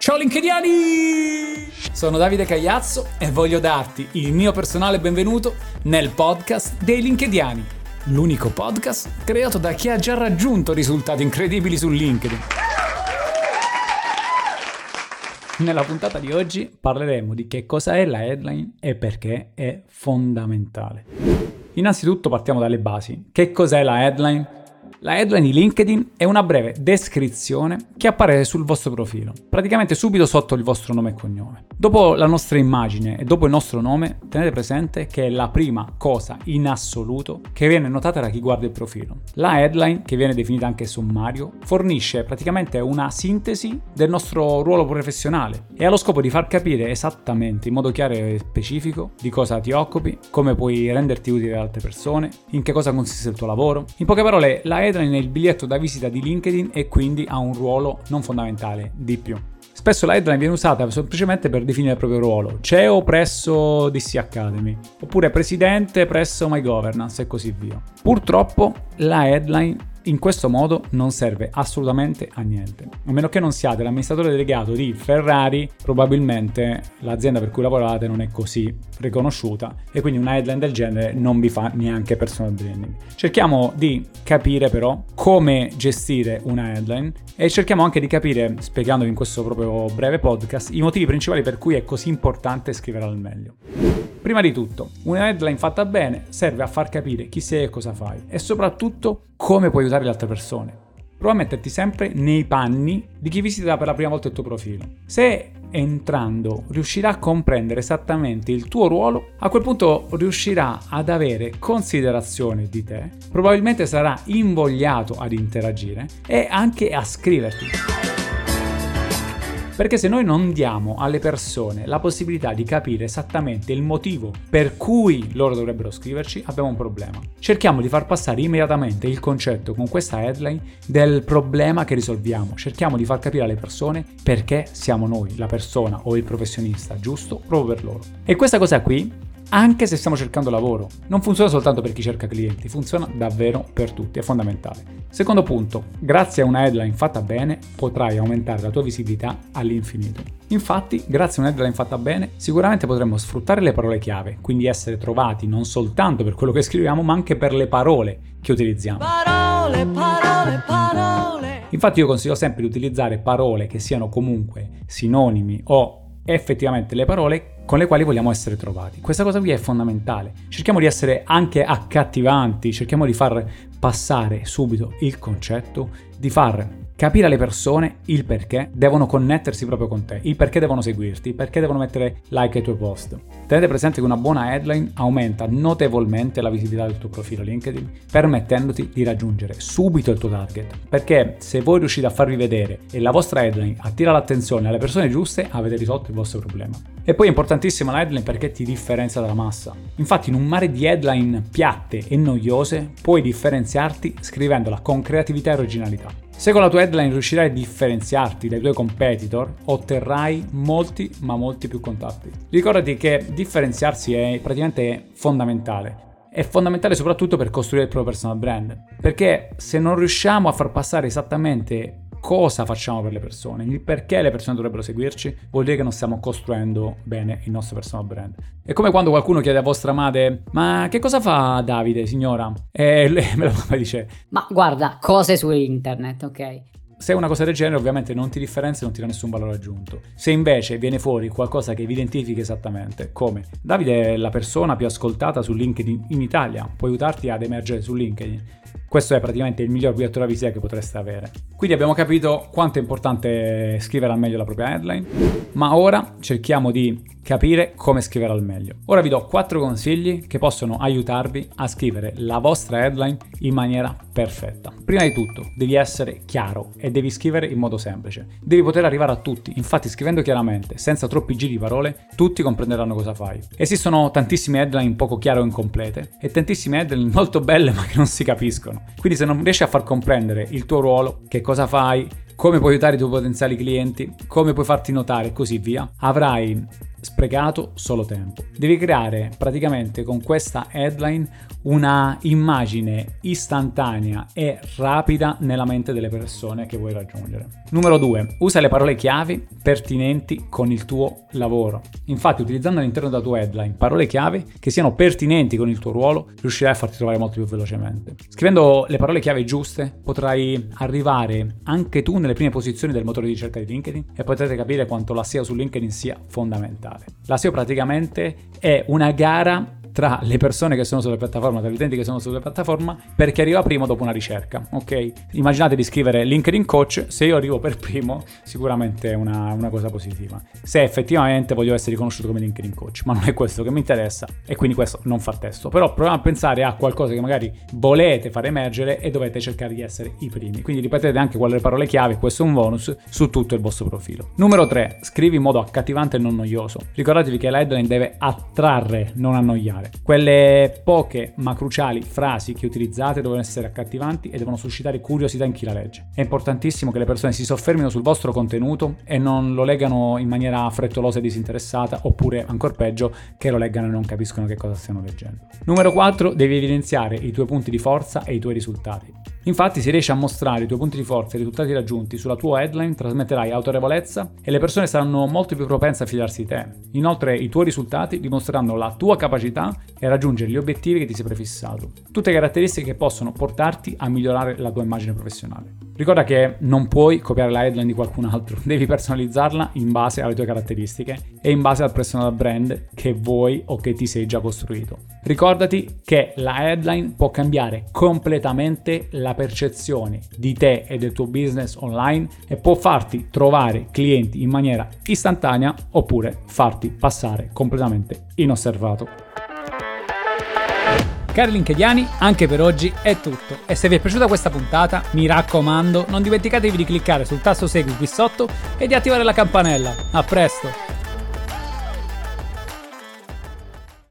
Ciao LinkedIani! Sono Davide Cagliazzo e voglio darti il mio personale benvenuto nel podcast dei LinkedIani, l'unico podcast creato da chi ha già raggiunto risultati incredibili su LinkedIn. Nella puntata di oggi parleremo di che cosa è la headline e perché è fondamentale. Innanzitutto partiamo dalle basi. Che cos'è la headline? La headline di LinkedIn è una breve descrizione che appare sul vostro profilo, praticamente subito sotto il vostro nome e cognome. Dopo la nostra immagine e dopo il nostro nome, tenete presente che è la prima cosa in assoluto che viene notata da chi guarda il profilo. La headline, che viene definita anche sommario, fornisce praticamente una sintesi del nostro ruolo professionale e ha lo scopo di far capire esattamente, in modo chiaro e specifico, di cosa ti occupi, come puoi renderti utile ad altre persone, in che cosa consiste il tuo lavoro. In poche parole, la headline è il biglietto da visita di LinkedIn e quindi ha un ruolo non fondamentale, di più. Spesso la headline viene usata semplicemente per definire il proprio ruolo, CEO presso DC Academy, oppure presidente presso My Governance e così via. Purtroppo la headline in questo modo non serve assolutamente a niente. A meno che non siate l'amministratore delegato di Ferrari, probabilmente l'azienda per cui lavorate non è così riconosciuta e quindi una headline del genere non vi fa neanche personal branding. Cerchiamo di capire però come gestire una headline e cerchiamo anche di capire, spiegandovi in questo proprio breve podcast, i motivi principali per cui è così importante scrivere al meglio. Prima di tutto, una headline fatta bene serve a far capire chi sei e cosa fai e soprattutto come puoi aiutare le altre persone. Prova a metterti sempre nei panni di chi visita per la prima volta il tuo profilo. Se entrando riuscirà a comprendere esattamente il tuo ruolo, a quel punto riuscirà ad avere considerazione di te, probabilmente sarà invogliato ad interagire e anche a scriverti. Perché se noi non diamo alle persone la possibilità di capire esattamente il motivo per cui loro dovrebbero scriverci, abbiamo un problema. Cerchiamo di far passare immediatamente il concetto con questa headline del problema che risolviamo. Cerchiamo di far capire alle persone perché siamo noi, la persona o il professionista giusto proprio per loro. E questa cosa qui anche se stiamo cercando lavoro. Non funziona soltanto per chi cerca clienti, funziona davvero per tutti, è fondamentale. Secondo punto, grazie a una headline fatta bene potrai aumentare la tua visibilità all'infinito. Infatti, grazie a una headline fatta bene, sicuramente potremo sfruttare le parole chiave, quindi essere trovati non soltanto per quello che scriviamo, ma anche per le parole che utilizziamo. Parole, parole, parole. Infatti io consiglio sempre di utilizzare parole che siano comunque sinonimi o effettivamente le parole con le quali vogliamo essere trovati. Questa cosa qui è fondamentale. Cerchiamo di essere anche accattivanti, cerchiamo di far passare subito il concetto, di far capire alle persone il perché devono connettersi proprio con te, il perché devono seguirti, il perché devono mettere like ai tuoi post. Tenete presente che una buona headline aumenta notevolmente la visibilità del tuo profilo LinkedIn, permettendoti di raggiungere subito il tuo target. Perché se voi riuscite a farvi vedere e la vostra headline attira l'attenzione alle persone giuste, avete risolto il vostro problema. E poi è importantissima la headline perché ti differenzia dalla massa. Infatti in un mare di headline piatte e noiose puoi differenziarti scrivendola con creatività e originalità. Se con la tua headline riuscirai a differenziarti dai tuoi competitor, otterrai molti ma molti più contatti. Ricordati che differenziarsi è praticamente fondamentale. È fondamentale soprattutto per costruire il proprio personal brand. Perché se non riusciamo a far passare esattamente cosa facciamo per le persone, il perché le persone dovrebbero seguirci, vuol dire che non stiamo costruendo bene il nostro personal brand. È come quando qualcuno chiede a vostra madre: Ma che cosa fa Davide, signora? E lei me lo dice: Ma guarda, cose su internet, ok? Se una cosa del genere ovviamente non ti differenzia e non ti dà nessun valore aggiunto. Se invece viene fuori qualcosa che vi identifichi esattamente, come Davide è la persona più ascoltata su LinkedIn in Italia, può aiutarti ad emergere su LinkedIn. Questo è praticamente il miglior biglietto da visita che potreste avere. Quindi abbiamo capito quanto è importante scrivere al meglio la propria headline, ma ora cerchiamo di capire come scrivere al meglio. Ora vi do 4 consigli che possono aiutarvi a scrivere la vostra headline in maniera perfetta. Prima di tutto, devi essere chiaro e devi scrivere in modo semplice. Devi poter arrivare a tutti, infatti scrivendo chiaramente, senza troppi giri di parole, tutti comprenderanno cosa fai. Esistono tantissime headline poco chiare o incomplete e tantissime headline molto belle ma che non si capiscono. Quindi se non riesci a far comprendere il tuo ruolo, che cosa fai, come puoi aiutare i tuoi potenziali clienti, come puoi farti notare e così via, avrai sprecato solo tempo. Devi creare praticamente con questa headline una immagine istantanea e rapida nella mente delle persone che vuoi raggiungere. Numero 2. Usa le parole chiavi pertinenti con il tuo lavoro. Infatti, utilizzando all'interno della tua headline parole chiave che siano pertinenti con il tuo ruolo, riuscirai a farti trovare molto più velocemente. Scrivendo le parole chiave giuste, potrai arrivare anche tu nelle prime posizioni del motore di ricerca di LinkedIn e potrete capire quanto la SEO su LinkedIn sia fondamentale. La SEO praticamente è una gara tra le persone che sono sulla piattaforma, tra gli utenti che sono sulla piattaforma, per chi arriva primo dopo una ricerca, ok? Immaginate di scrivere LinkedIn Coach, se io arrivo per primo sicuramente è una, una cosa positiva. Se effettivamente voglio essere riconosciuto come LinkedIn Coach, ma non è questo che mi interessa e quindi questo non fa testo. Però proviamo a pensare a qualcosa che magari volete far emergere e dovete cercare di essere i primi. Quindi ripetete anche quali le parole chiave, questo è un bonus, su tutto il vostro profilo. Numero 3, scrivi in modo accattivante e non noioso. Ricordatevi che la headline deve attrarre, non annoiare Quelle poche ma cruciali frasi che utilizzate devono essere accattivanti e devono suscitare curiosità in chi la legge. È importantissimo che le persone si soffermino sul vostro contenuto e non lo leggano in maniera frettolosa e disinteressata, oppure ancora peggio, che lo leggano e non capiscono che cosa stiano leggendo. Numero 4. Devi evidenziare i tuoi punti di forza e i tuoi risultati. Infatti, se riesci a mostrare i tuoi punti di forza e i risultati raggiunti sulla tua headline, trasmetterai autorevolezza e le persone saranno molto più propense a fidarsi di te. Inoltre, i tuoi risultati dimostreranno la tua capacità e raggiungere gli obiettivi che ti sei prefissato. Tutte caratteristiche che possono portarti a migliorare la tua immagine professionale. Ricorda che non puoi copiare la headline di qualcun altro, devi personalizzarla in base alle tue caratteristiche e in base al personal brand che vuoi o che ti sei già costruito. Ricordati che la headline può cambiare completamente la percezione di te e del tuo business online e può farti trovare clienti in maniera istantanea oppure farti passare completamente inosservato. Cari linkediani, anche per oggi è tutto. E se vi è piaciuta questa puntata, mi raccomando, non dimenticatevi di cliccare sul tasto segui qui sotto e di attivare la campanella. A presto!